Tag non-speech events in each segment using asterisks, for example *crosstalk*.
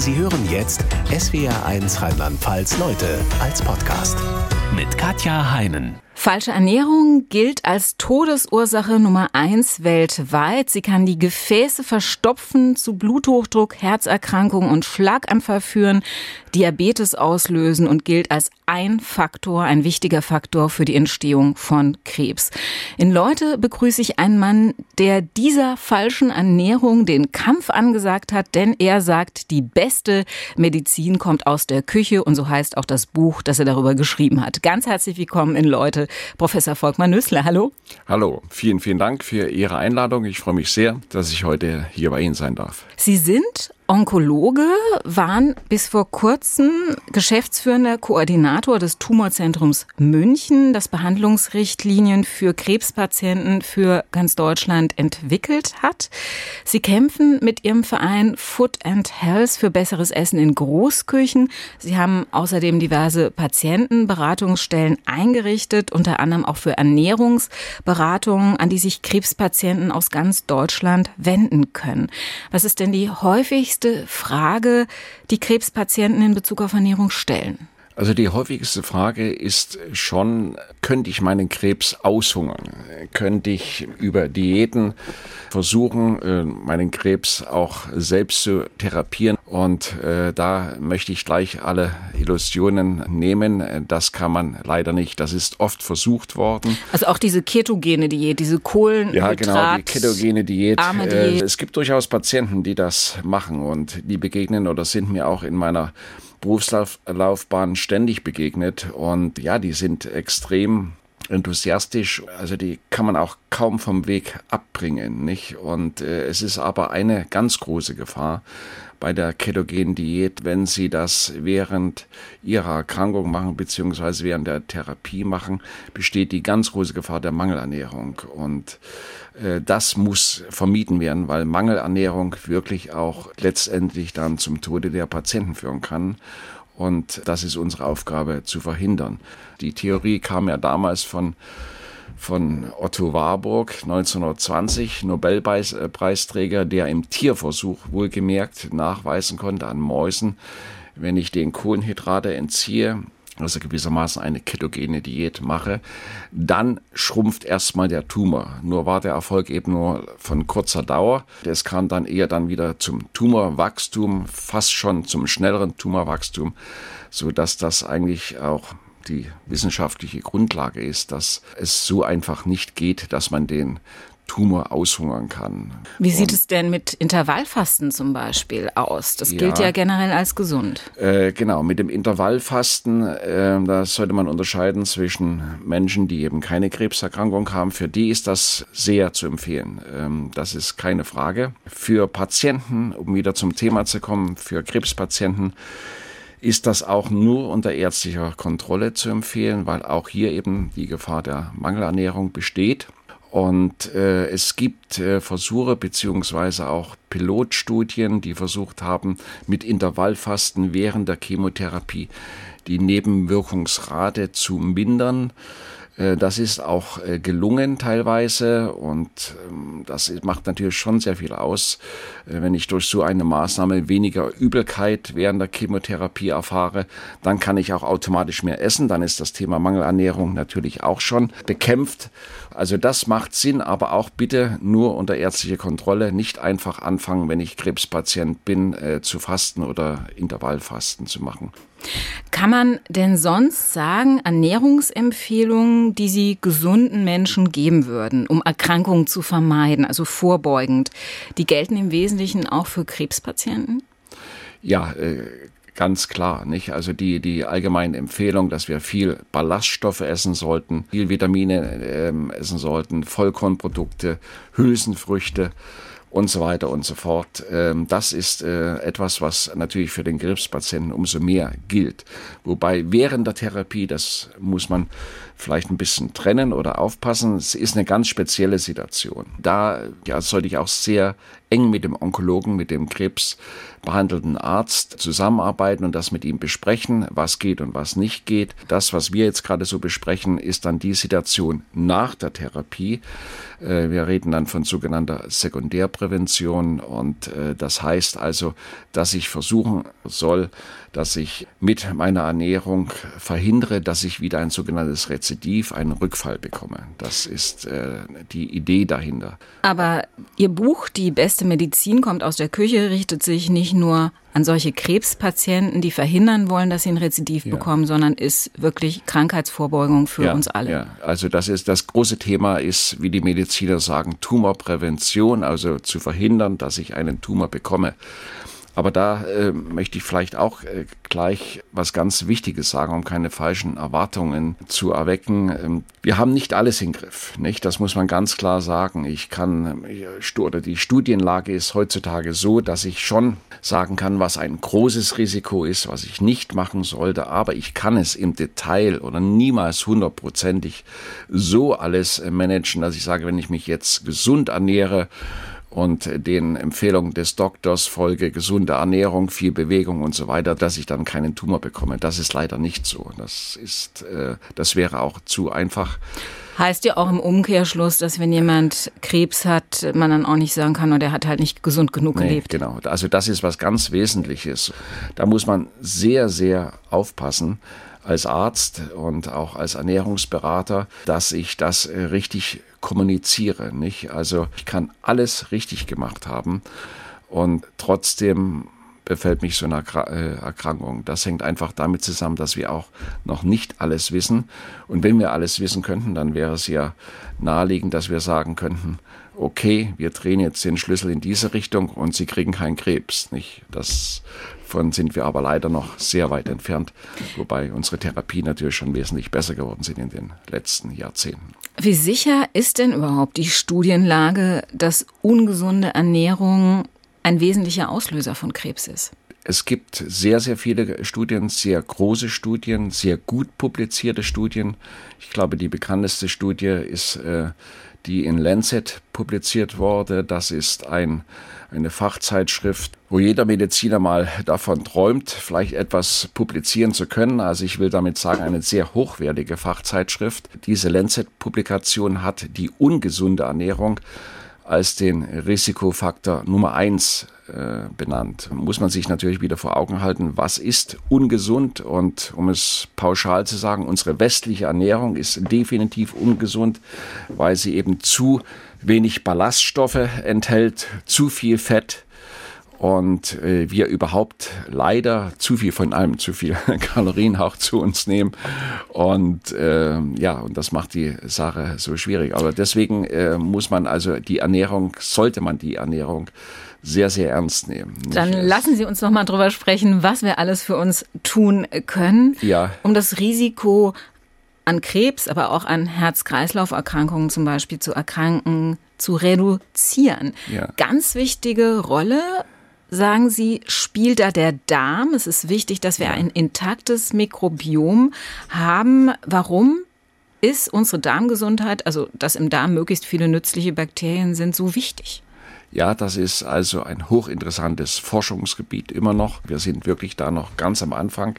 Sie hören jetzt SWR1 Rheinland-Pfalz Leute als Podcast mit Katja Heinen. Falsche Ernährung gilt als Todesursache Nummer eins weltweit. Sie kann die Gefäße verstopfen, zu Bluthochdruck, Herzerkrankungen und Schlaganfall führen, Diabetes auslösen und gilt als ein Faktor, ein wichtiger Faktor für die Entstehung von Krebs. In Leute begrüße ich einen Mann, der dieser falschen Ernährung den Kampf angesagt hat, denn er sagt, die beste Medizin kommt aus der Küche und so heißt auch das Buch, das er darüber geschrieben hat. Ganz herzlich willkommen in Leute Professor Volkmar Nüssler. Hallo. Hallo, vielen, vielen Dank für Ihre Einladung. Ich freue mich sehr, dass ich heute hier bei Ihnen sein darf. Sie sind Onkologe, waren bis vor kurzem geschäftsführender Koordinator des Tumorzentrums München, das Behandlungsrichtlinien für Krebspatienten für ganz Deutschland entwickelt hat. Sie kämpfen mit ihrem Verein Food and Health für besseres Essen in Großküchen. Sie haben außerdem diverse Patientenberatungsstellen eingerichtet, unter anderem auch für Ernährungsberatungen, an die sich Krebspatienten aus ganz Deutschland wenden können. Was ist denn die häufigste häufigste Frage, die Krebspatienten in Bezug auf Ernährung stellen? Also die häufigste Frage ist schon, könnte ich meinen Krebs aushungern? Könnte ich über Diäten versuchen, äh, meinen Krebs auch selbst zu therapieren? Und äh, da möchte ich gleich alle Illusionen nehmen. Das kann man leider nicht. Das ist oft versucht worden. Also auch diese ketogene Diät, diese Kohlen. Ja, genau, die ketogene Diät. Diät. Äh, es gibt durchaus Patienten, die das machen und die begegnen oder sind mir auch in meiner Berufslaufbahn ständig begegnet und ja, die sind extrem enthusiastisch, also die kann man auch kaum vom Weg abbringen, nicht? Und äh, es ist aber eine ganz große Gefahr bei der ketogenen Diät, wenn Sie das während Ihrer Erkrankung machen, beziehungsweise während der Therapie machen, besteht die ganz große Gefahr der Mangelernährung. Und das muss vermieden werden, weil Mangelernährung wirklich auch letztendlich dann zum Tode der Patienten führen kann. Und das ist unsere Aufgabe zu verhindern. Die Theorie kam ja damals von von Otto Warburg 1920, Nobelpreisträger, der im Tierversuch wohlgemerkt nachweisen konnte an Mäusen, wenn ich den Kohlenhydrate entziehe, also gewissermaßen eine ketogene Diät mache, dann schrumpft erstmal der Tumor. Nur war der Erfolg eben nur von kurzer Dauer. Es kam dann eher dann wieder zum Tumorwachstum, fast schon zum schnelleren Tumorwachstum, so dass das eigentlich auch die wissenschaftliche Grundlage ist, dass es so einfach nicht geht, dass man den Tumor aushungern kann. Wie sieht Und, es denn mit Intervallfasten zum Beispiel aus? Das ja, gilt ja generell als gesund. Äh, genau, mit dem Intervallfasten, äh, da sollte man unterscheiden zwischen Menschen, die eben keine Krebserkrankung haben. Für die ist das sehr zu empfehlen. Ähm, das ist keine Frage. Für Patienten, um wieder zum Thema zu kommen, für Krebspatienten, ist das auch nur unter ärztlicher Kontrolle zu empfehlen, weil auch hier eben die Gefahr der Mangelernährung besteht. Und äh, es gibt äh, Versuche beziehungsweise auch Pilotstudien, die versucht haben, mit Intervallfasten während der Chemotherapie die Nebenwirkungsrate zu mindern. Äh, das ist auch äh, gelungen teilweise und ähm, das macht natürlich schon sehr viel aus, äh, wenn ich durch so eine Maßnahme weniger Übelkeit während der Chemotherapie erfahre. Dann kann ich auch automatisch mehr essen. Dann ist das Thema Mangelernährung natürlich auch schon bekämpft. Also das macht Sinn, aber auch bitte nur unter ärztlicher Kontrolle. Nicht einfach anfangen, wenn ich Krebspatient bin, zu fasten oder Intervallfasten zu machen. Kann man denn sonst sagen, Ernährungsempfehlungen, die Sie gesunden Menschen geben würden, um Erkrankungen zu vermeiden, also vorbeugend, die gelten im Wesentlichen auch für Krebspatienten? Ja, äh, ganz klar, nicht? Also die, die allgemeine Empfehlung, dass wir viel Ballaststoffe essen sollten, viel Vitamine äh, essen sollten, Vollkornprodukte, Hülsenfrüchte, und so weiter und so fort. Ähm, das ist äh, etwas, was natürlich für den Krebspatienten umso mehr gilt. Wobei während der Therapie, das muss man vielleicht ein bisschen trennen oder aufpassen, es ist eine ganz spezielle Situation. Da ja, sollte ich auch sehr eng mit dem Onkologen, mit dem krebsbehandelten Arzt zusammenarbeiten und das mit ihm besprechen, was geht und was nicht geht. Das, was wir jetzt gerade so besprechen, ist dann die Situation nach der Therapie. Äh, wir reden dann von sogenannter Sekundärprävention und äh, das heißt also, dass ich versuchen soll, dass ich mit meiner Ernährung verhindere, dass ich wieder ein sogenanntes Rezidiv, einen Rückfall bekomme. Das ist äh, die Idee dahinter. Aber Ihr Buch Die beste Medizin kommt aus der Küche richtet sich nicht nur an solche Krebspatienten, die verhindern wollen, dass sie ein Rezidiv ja. bekommen, sondern ist wirklich Krankheitsvorbeugung für ja, uns alle. Ja, also das ist das große Thema ist, wie die Mediziner sagen, Tumorprävention, also zu verhindern, dass ich einen Tumor bekomme. Aber da äh, möchte ich vielleicht auch äh, gleich was ganz Wichtiges sagen, um keine falschen Erwartungen zu erwecken. Ähm, wir haben nicht alles im Griff, nicht? Das muss man ganz klar sagen. Ich kann, äh, oder die Studienlage ist heutzutage so, dass ich schon sagen kann, was ein großes Risiko ist, was ich nicht machen sollte, aber ich kann es im Detail oder niemals hundertprozentig so alles äh, managen, dass ich sage, wenn ich mich jetzt gesund ernähre, und den Empfehlungen des Doktors folge gesunde Ernährung, viel Bewegung und so weiter, dass ich dann keinen Tumor bekomme. Das ist leider nicht so. Das ist, äh, das wäre auch zu einfach. Heißt ja auch im Umkehrschluss, dass wenn jemand Krebs hat, man dann auch nicht sagen kann, oder er hat halt nicht gesund genug nee, gelebt. Genau. Also das ist was ganz Wesentliches. Da muss man sehr, sehr aufpassen als Arzt und auch als Ernährungsberater, dass ich das äh, richtig kommuniziere. Nicht? Also ich kann alles richtig gemacht haben und trotzdem befällt mich so eine äh, Erkrankung. Das hängt einfach damit zusammen, dass wir auch noch nicht alles wissen. Und wenn wir alles wissen könnten, dann wäre es ja naheliegend, dass wir sagen könnten, okay, wir drehen jetzt den Schlüssel in diese Richtung und Sie kriegen keinen Krebs. Nicht? Das Davon sind wir aber leider noch sehr weit entfernt, wobei unsere Therapie natürlich schon wesentlich besser geworden sind in den letzten Jahrzehnten. Wie sicher ist denn überhaupt die Studienlage, dass ungesunde Ernährung ein wesentlicher Auslöser von Krebs ist? Es gibt sehr, sehr viele Studien, sehr große Studien, sehr gut publizierte Studien. Ich glaube, die bekannteste Studie ist äh, die in Lancet publiziert wurde. Das ist ein, eine Fachzeitschrift, wo jeder Mediziner mal davon träumt, vielleicht etwas publizieren zu können. Also ich will damit sagen, eine sehr hochwertige Fachzeitschrift. Diese Lancet-Publikation hat die ungesunde Ernährung als den Risikofaktor Nummer eins äh, benannt. Muss man sich natürlich wieder vor Augen halten, was ist ungesund und um es pauschal zu sagen, unsere westliche Ernährung ist definitiv ungesund, weil sie eben zu wenig Ballaststoffe enthält, zu viel Fett, und äh, wir überhaupt leider zu viel von allem, zu viel *laughs* Kalorien auch zu uns nehmen. Und äh, ja, und das macht die Sache so schwierig. Aber deswegen äh, muss man also die Ernährung, sollte man die Ernährung sehr, sehr ernst nehmen. Dann lassen Sie uns noch mal drüber sprechen, was wir alles für uns tun können, ja. um das Risiko an Krebs, aber auch an Herz-Kreislauf-Erkrankungen zum Beispiel zu erkranken, zu reduzieren. Ja. Ganz wichtige Rolle sagen Sie, spielt da der Darm? Es ist wichtig, dass wir ein intaktes Mikrobiom haben. Warum ist unsere Darmgesundheit, also dass im Darm möglichst viele nützliche Bakterien sind, so wichtig? Ja, das ist also ein hochinteressantes Forschungsgebiet immer noch. Wir sind wirklich da noch ganz am Anfang.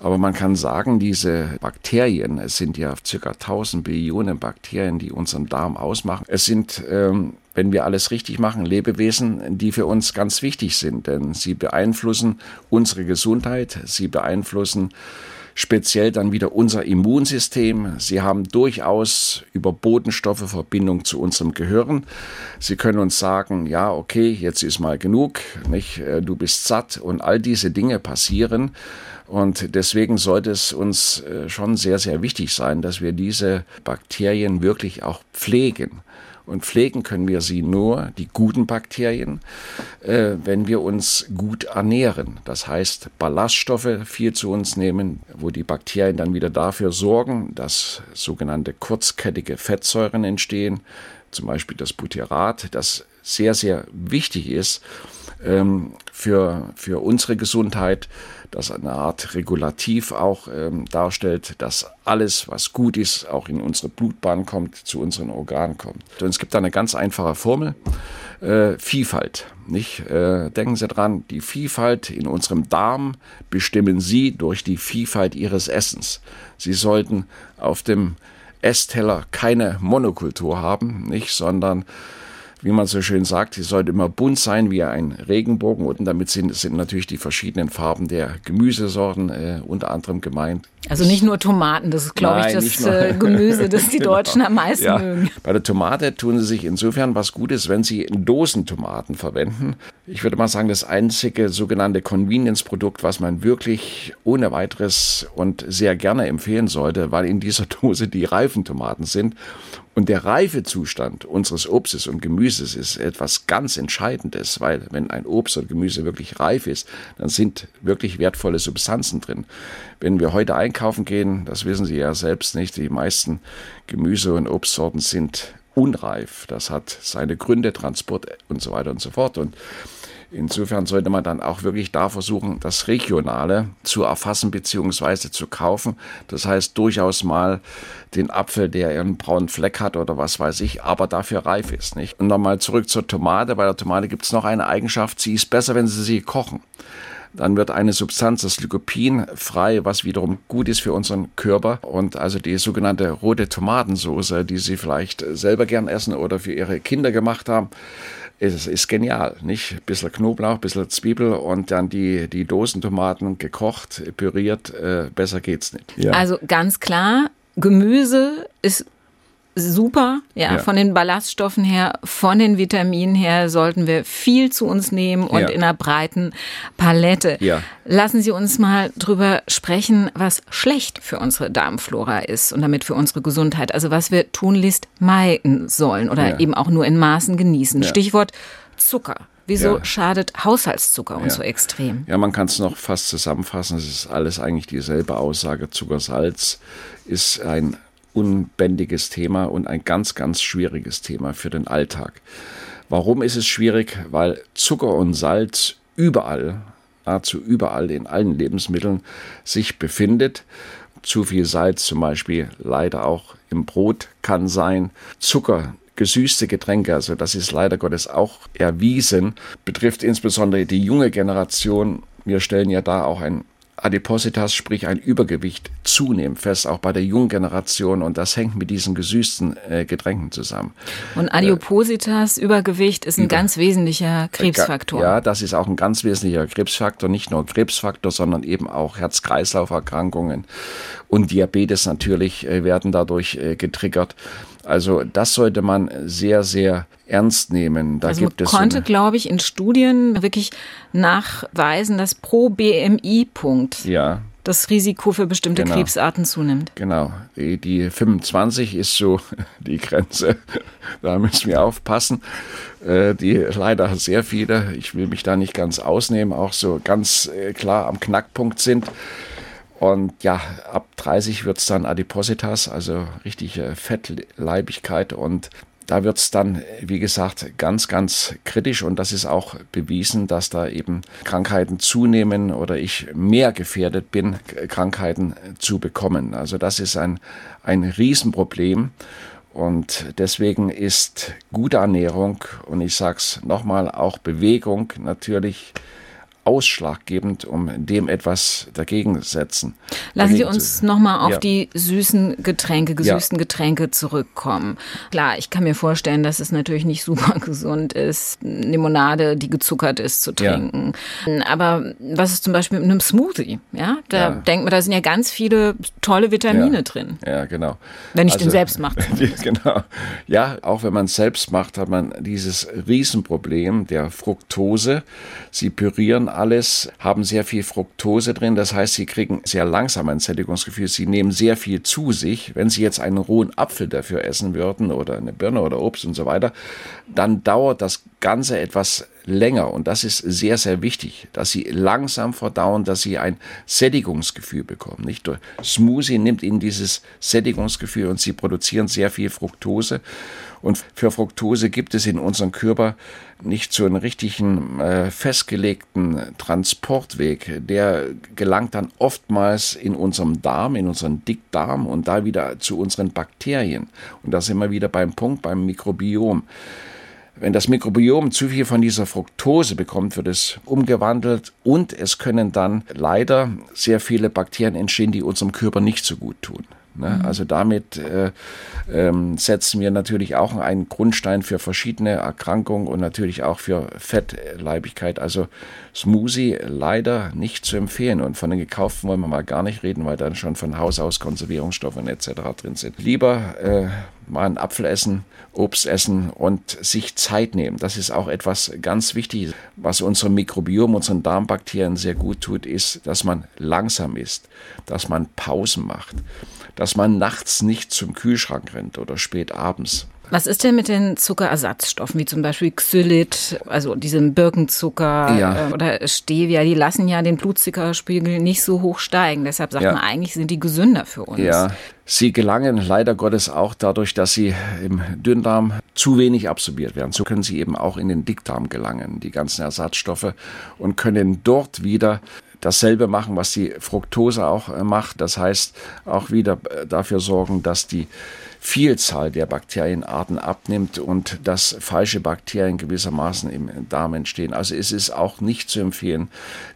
Aber man kann sagen, diese Bakterien, es sind ja circa 1000 Billionen Bakterien, die unseren Darm ausmachen. Es sind ähm, wenn wir alles richtig machen, Lebewesen, die für uns ganz wichtig sind, denn sie beeinflussen unsere Gesundheit, sie beeinflussen speziell dann wieder unser Immunsystem. Sie haben durchaus über Botenstoffe Verbindung zu unserem Gehirn. Sie können uns sagen, ja, okay, jetzt ist mal genug, nicht? Äh, du bist satt und all diese Dinge passieren. Und deswegen sollte es uns äh, schon sehr, sehr wichtig sein, dass wir diese Bakterien wirklich auch pflegen. Und pflegen können wir sie nur, die guten Bakterien, äh, wenn wir uns gut ernähren. Das heißt, Ballaststoffe viel zu uns nehmen, wo die Bakterien dann wieder dafür sorgen, dass sogenannte kurzkettige Fettsäuren entstehen, zum Beispiel das Butyrat, das sehr, sehr wichtig ist ähm, für, für unsere Gesundheit, das eine Art Regulativ auch ähm, darstellt, dass alles, was gut ist, auch in unsere Blutbahn kommt, zu unseren Organen kommt. Und es gibt da eine ganz einfache Formel, äh, Vielfalt. Nicht? Äh, denken Sie dran, die Vielfalt in unserem Darm bestimmen Sie durch die Vielfalt Ihres Essens. Sie sollten auf dem Essteller keine Monokultur haben, nicht, sondern wie man so schön sagt, sie sollte immer bunt sein wie ein Regenbogen und damit sind, sind natürlich die verschiedenen Farben der Gemüsesorten äh, unter anderem gemeint. Also nicht nur Tomaten, das ist, glaube ich, das äh, Gemüse, das die *laughs* genau. Deutschen am meisten ja. mögen. Bei der Tomate tun sie sich insofern was Gutes, wenn sie Dosentomaten verwenden. Ich würde mal sagen, das einzige sogenannte Convenience-Produkt, was man wirklich ohne weiteres und sehr gerne empfehlen sollte, weil in dieser *laughs* Dose die Reifentomaten sind. Und der Reifezustand unseres Obstes und Gemüses ist etwas ganz Entscheidendes, weil wenn ein Obst oder Gemüse wirklich reif ist, dann sind wirklich wertvolle Substanzen drin. Wenn wir heute einkaufen gehen, das wissen Sie ja selbst nicht, die meisten Gemüse- und Obstsorten sind unreif. Das hat seine Gründe, Transport und so weiter und so fort. Und Insofern sollte man dann auch wirklich da versuchen, das Regionale zu erfassen bzw. zu kaufen. Das heißt durchaus mal den Apfel, der einen braunen Fleck hat oder was weiß ich, aber dafür reif ist. Nicht? Und nochmal zurück zur Tomate. Bei der Tomate gibt es noch eine Eigenschaft, sie ist besser, wenn Sie sie kochen dann wird eine Substanz, das Lycopin, frei, was wiederum gut ist für unseren Körper. Und also die sogenannte rote Tomatensoße, die Sie vielleicht selber gern essen oder für Ihre Kinder gemacht haben, es ist genial, nicht? Bisschen Knoblauch, ein bisschen Zwiebel und dann die, die Dosentomaten gekocht, püriert, äh, besser geht's nicht. Ja. Also ganz klar, Gemüse ist super. Ja, ja, von den Ballaststoffen her, von den Vitaminen her sollten wir viel zu uns nehmen und ja. in einer breiten Palette. Ja. Lassen Sie uns mal drüber sprechen, was schlecht für unsere Darmflora ist und damit für unsere Gesundheit. Also was wir tunlichst meiden sollen oder ja. eben auch nur in Maßen genießen. Stichwort Zucker. Wieso ja. schadet Haushaltszucker uns ja. so extrem? Ja, man kann es noch fast zusammenfassen. Es ist alles eigentlich dieselbe Aussage. Zuckersalz ist ein unbändiges Thema und ein ganz, ganz schwieriges Thema für den Alltag. Warum ist es schwierig? Weil Zucker und Salz überall, nahezu überall in allen Lebensmitteln sich befindet. Zu viel Salz zum Beispiel leider auch im Brot kann sein. Zucker gesüßte Getränke, also das ist leider Gottes auch erwiesen, betrifft insbesondere die junge Generation. Wir stellen ja da auch ein Adipositas, sprich ein Übergewicht, zunehmend fest, auch bei der jungen Generation. Und das hängt mit diesen gesüßten äh, Getränken zusammen. Und Adipositas, äh, Übergewicht, ist ein über, ganz wesentlicher Krebsfaktor. Ja, das ist auch ein ganz wesentlicher Krebsfaktor. Nicht nur Krebsfaktor, sondern eben auch Herz-Kreislauf-Erkrankungen und Diabetes natürlich äh, werden dadurch äh, getriggert. Also das sollte man sehr, sehr ernst nehmen. Da also gibt man konnte, so glaube ich, in Studien wirklich nachweisen, dass pro BMI-Punkt ja. das Risiko für bestimmte genau. Krebsarten zunimmt. Genau. Die, die 25 ist so *laughs* die Grenze. Da müssen wir aufpassen. Äh, die leider sehr viele, ich will mich da nicht ganz ausnehmen, auch so ganz äh, klar am Knackpunkt sind. Und ja, ab 30 wird es dann Adipositas, also richtige Fettleibigkeit. Und da wird es dann, wie gesagt, ganz, ganz kritisch. Und das ist auch bewiesen, dass da eben Krankheiten zunehmen oder ich mehr gefährdet bin, Krankheiten zu bekommen. Also das ist ein, ein Riesenproblem. Und deswegen ist gute Ernährung und ich sage es nochmal, auch Bewegung natürlich ausschlaggebend, um dem etwas dagegen setzen. Lassen Sie uns nochmal auf ja. die süßen Getränke, gesüßten ja. Getränke zurückkommen. Klar, ich kann mir vorstellen, dass es natürlich nicht super *laughs* gesund ist, Limonade, die gezuckert ist, zu trinken. Ja. Aber was ist zum Beispiel mit einem Smoothie? Ja, da denkt man, da sind ja ganz viele tolle Vitamine drin. Ja, genau. Wenn ich also, den selbst mache. *laughs* genau. Ja, auch wenn man es selbst macht, hat man dieses Riesenproblem der Fructose. Sie pürieren alles, haben sehr viel Fructose drin. Das heißt, sie kriegen sehr langsam ein Sättigungsgefühl. Sie nehmen sehr viel zu sich. Wenn sie jetzt einen rohen Apfel dafür essen würden oder eine Birne oder Obst und so weiter, dann dauert das Ganze etwas länger und das ist sehr, sehr wichtig, dass sie langsam verdauen, dass sie ein Sättigungsgefühl bekommen. Nicht Smoothie nimmt ihnen dieses Sättigungsgefühl und sie produzieren sehr viel Fructose und für Fructose gibt es in unserem Körper nicht so einen richtigen äh, festgelegten Transportweg. Der gelangt dann oftmals in unserem Darm, in unseren Dickdarm und da wieder zu unseren Bakterien. Und da sind wir wieder beim Punkt, beim Mikrobiom. Wenn das Mikrobiom zu viel von dieser Fructose bekommt, wird es umgewandelt und es können dann leider sehr viele Bakterien entstehen, die unserem Körper nicht so gut tun. Ne? Mhm. Also damit äh, ähm, setzen wir natürlich auch einen Grundstein für verschiedene Erkrankungen und natürlich auch für Fettleibigkeit. Also Smoothie leider nicht zu empfehlen. Und von den gekauften wollen wir mal gar nicht reden, weil dann schon von Haus aus Konservierungsstoffe etc. drin sind. Lieber äh, mal einen Apfel essen, Obst essen und sich Zeit nehmen. Das ist auch etwas ganz Wichtiges. Was unserem Mikrobiom, unseren Darmbakterien sehr gut tut, ist, dass man langsam isst, dass man Pausen macht dass man nachts nicht zum Kühlschrank rennt oder spät abends. Was ist denn mit den Zuckerersatzstoffen, wie zum Beispiel Xylit, also diesem Birkenzucker ja. Äh, oder Stevia, die lassen ja den Blutzuckerspiegel nicht so hoch steigen. Deshalb sagt ja. man eigentlich, sind die gesünder für uns. Ja, sie gelangen leider Gottes auch dadurch, dass sie im Dünndarm zu wenig absorbiert werden. So können sie eben auch in den Dickdarm gelangen, die ganzen Ersatzstoffe, und können dort wieder dasselbe machen, was die Fructose auch äh, macht. Das heißt, auch wieder äh, dafür sorgen, dass die Vielzahl der Bakterienarten abnimmt und dass falsche Bakterien gewissermaßen im Darm entstehen. Also es ist auch nicht zu empfehlen,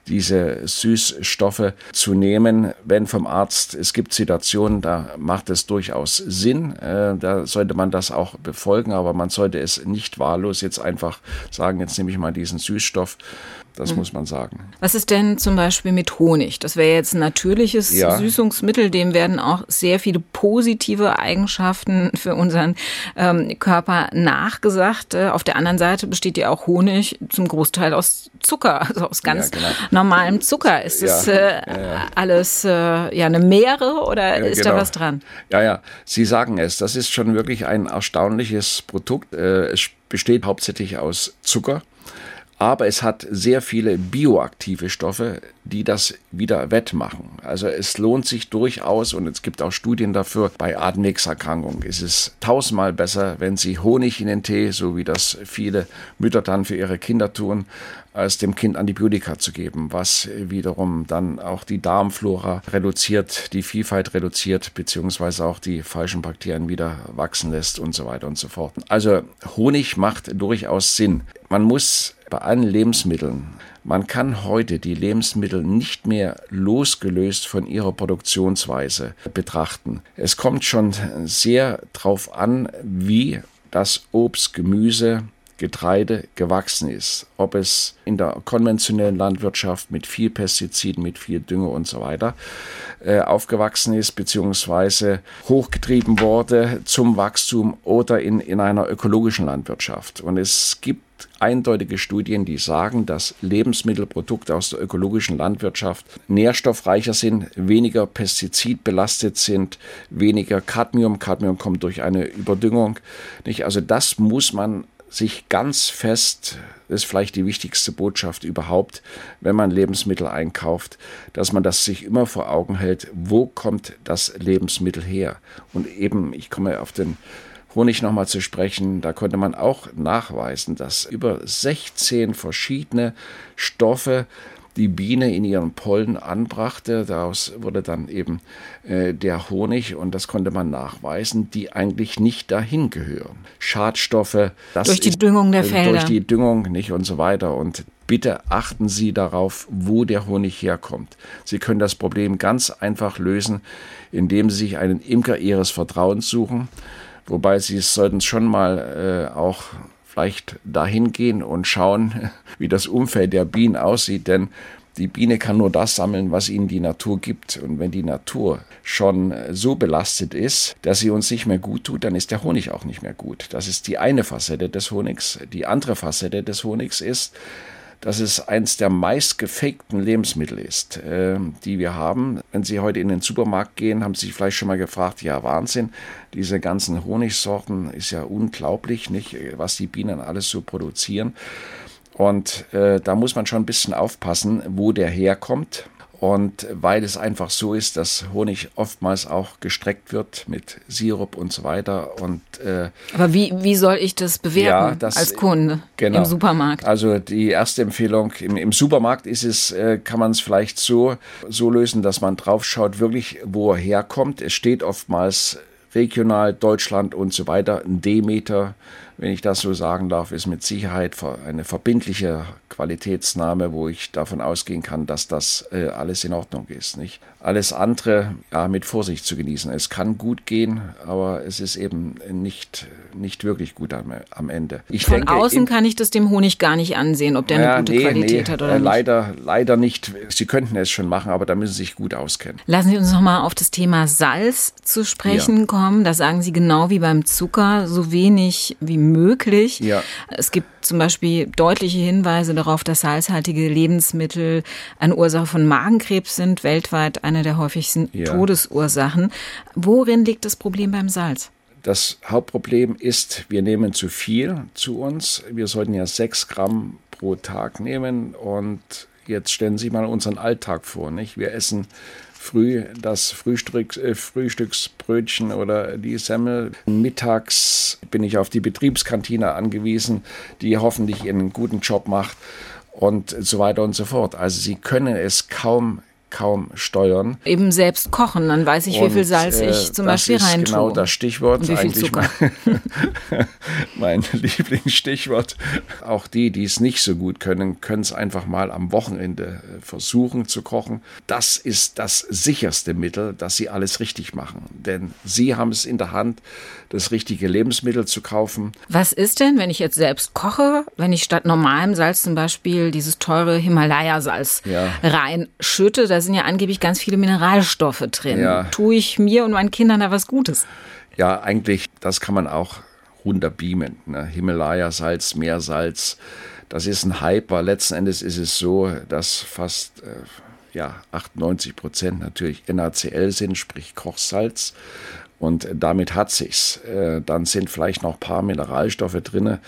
diese Süßstoffe zu nehmen, wenn vom Arzt, es gibt Situationen, da macht es durchaus Sinn, äh, da sollte man das auch befolgen, aber man sollte es nicht wahllos jetzt einfach sagen, jetzt nehme ich mal diesen Süßstoff das mhm. muss man sagen. Was ist denn zum Beispiel mit Honig? Das wäre jetzt ein natürliches ja. Süßungsmittel. Dem werden auch sehr viele positive Eigenschaften für unseren ähm, Körper nachgesagt. Äh, auf der anderen Seite besteht ja auch Honig zum Großteil aus Zucker, also aus ganz ja, genau. normalem Zucker. Ist das äh, alles äh, ja eine Meere oder ist genau. da was dran? Ja, ja. Sie sagen es. Das ist schon wirklich ein erstaunliches Produkt. Äh, es besteht hauptsächlich aus Zucker aber es hat sehr viele bioaktive Stoffe, die das wieder wettmachen. Also es lohnt sich durchaus und es gibt auch Studien dafür, bei Atemwegserkrankungen ist es tausendmal besser, wenn Sie Honig in den Tee, so wie das viele Mütter dann für ihre Kinder tun, als dem Kind Antibiotika zu geben, was wiederum dann auch die Darmflora reduziert, die Vielfalt reduziert, beziehungsweise auch die falschen Bakterien wieder wachsen lässt und so weiter und so fort. Also Honig macht durchaus Sinn. Man muss bei allen Lebensmitteln. Man kann heute die Lebensmittel nicht mehr losgelöst von ihrer Produktionsweise betrachten. Es kommt schon sehr darauf an, wie das Obst, Gemüse, Getreide gewachsen ist. Ob es in der konventionellen Landwirtschaft mit viel Pestiziden, mit viel Dünger und so weiter äh, aufgewachsen ist, beziehungsweise hochgetrieben wurde zum Wachstum oder in, in einer ökologischen Landwirtschaft. Und es gibt eindeutige Studien, die sagen, dass Lebensmittelprodukte aus der ökologischen Landwirtschaft nährstoffreicher sind, weniger pestizidbelastet sind, weniger Cadmium. Cadmium kommt durch eine Überdüngung. Nicht? Also das muss man sich ganz fest, das ist vielleicht die wichtigste Botschaft überhaupt, wenn man Lebensmittel einkauft, dass man das sich immer vor Augen hält, wo kommt das Lebensmittel her? Und eben, ich komme auf den Honig nochmal zu sprechen, da konnte man auch nachweisen, dass über 16 verschiedene Stoffe die Biene in ihren Pollen anbrachte. Daraus wurde dann eben äh, der Honig und das konnte man nachweisen, die eigentlich nicht dahin gehören. Schadstoffe. durch die ist, Düngung der Felder. Durch die Düngung nicht und so weiter. Und bitte achten Sie darauf, wo der Honig herkommt. Sie können das Problem ganz einfach lösen, indem Sie sich einen Imker Ihres Vertrauens suchen. Wobei Sie sollten schon mal äh, auch vielleicht dahin gehen und schauen, *laughs* wie das Umfeld der Bienen aussieht, denn die Biene kann nur das sammeln, was ihnen die Natur gibt. Und wenn die Natur schon so belastet ist, dass sie uns nicht mehr gut tut, dann ist der Honig auch nicht mehr gut. Das ist die eine Facette des Honigs. Die andere Facette des Honigs ist, dass es eins der meist gefakten Lebensmittel ist, äh, die wir haben. Wenn Sie heute in den Supermarkt gehen, haben Sie sich vielleicht schon mal gefragt, ja Wahnsinn, diese ganzen Honigsorten ist ja unglaublich, nicht, was die Bienen alles so produzieren. Und äh, da muss man schon ein bisschen aufpassen, wo der herkommt. Und weil es einfach so ist, dass Honig oftmals auch gestreckt wird mit Sirup und so weiter. Und, äh, Aber wie, wie soll ich das bewerten ja, das, als Kunde genau. im Supermarkt? Also die erste Empfehlung, im, im Supermarkt ist es, äh, kann man es vielleicht so, so lösen, dass man drauf schaut, wirklich, wo er herkommt. Es steht oftmals regional, Deutschland und so weiter, ein Demeter wenn ich das so sagen darf, ist mit Sicherheit eine verbindliche Qualitätsnahme, wo ich davon ausgehen kann, dass das äh, alles in Ordnung ist. Nicht? Alles andere ja, mit Vorsicht zu genießen. Es kann gut gehen, aber es ist eben nicht, nicht wirklich gut am, am Ende. Ich Von denke, außen kann ich das dem Honig gar nicht ansehen, ob der eine gute nee, Qualität nee, hat oder äh, nicht. Leider, leider nicht. Sie könnten es schon machen, aber da müssen Sie sich gut auskennen. Lassen Sie uns nochmal auf das Thema Salz zu sprechen ja. kommen. Da sagen Sie genau wie beim Zucker, so wenig wie möglich. Ja. Es gibt zum Beispiel deutliche Hinweise darauf, dass salzhaltige Lebensmittel eine Ursache von Magenkrebs sind, weltweit eine der häufigsten ja. Todesursachen. Worin liegt das Problem beim Salz? Das Hauptproblem ist, wir nehmen zu viel zu uns. Wir sollten ja sechs Gramm pro Tag nehmen und jetzt stellen Sie mal unseren Alltag vor. Nicht? Wir essen früh das Frühstück, äh, Frühstücksbrötchen oder die Semmel. Mittags bin ich auf die Betriebskantine angewiesen, die hoffentlich einen guten Job macht und so weiter und so fort. Also sie können es kaum kaum steuern. Eben selbst kochen, dann weiß ich, wie viel Salz äh, ich zum Beispiel rein. Genau das Stichwort. Und wie viel Zucker. Mein, *laughs* mein Lieblingsstichwort. Auch die, die es nicht so gut können, können es einfach mal am Wochenende äh, versuchen zu kochen. Das ist das sicherste Mittel, dass sie alles richtig machen. Denn sie haben es in der Hand, das richtige Lebensmittel zu kaufen. Was ist denn, wenn ich jetzt selbst koche, wenn ich statt normalem Salz zum Beispiel dieses teure Himalaya-Salz ja. reinschütte? Da sind ja angeblich ganz viele Mineralstoffe drin. Ja. Tue ich mir und meinen Kindern da was Gutes? Ja, eigentlich, das kann man auch runterbeamen. Ne? Himalaya-Salz, Meersalz, das ist ein Hype, weil letzten Endes ist es so, dass fast äh, ja, 98 Prozent natürlich NaCl sind, sprich Kochsalz. Und damit hat sich's. Äh, dann sind vielleicht noch ein paar Mineralstoffe drin,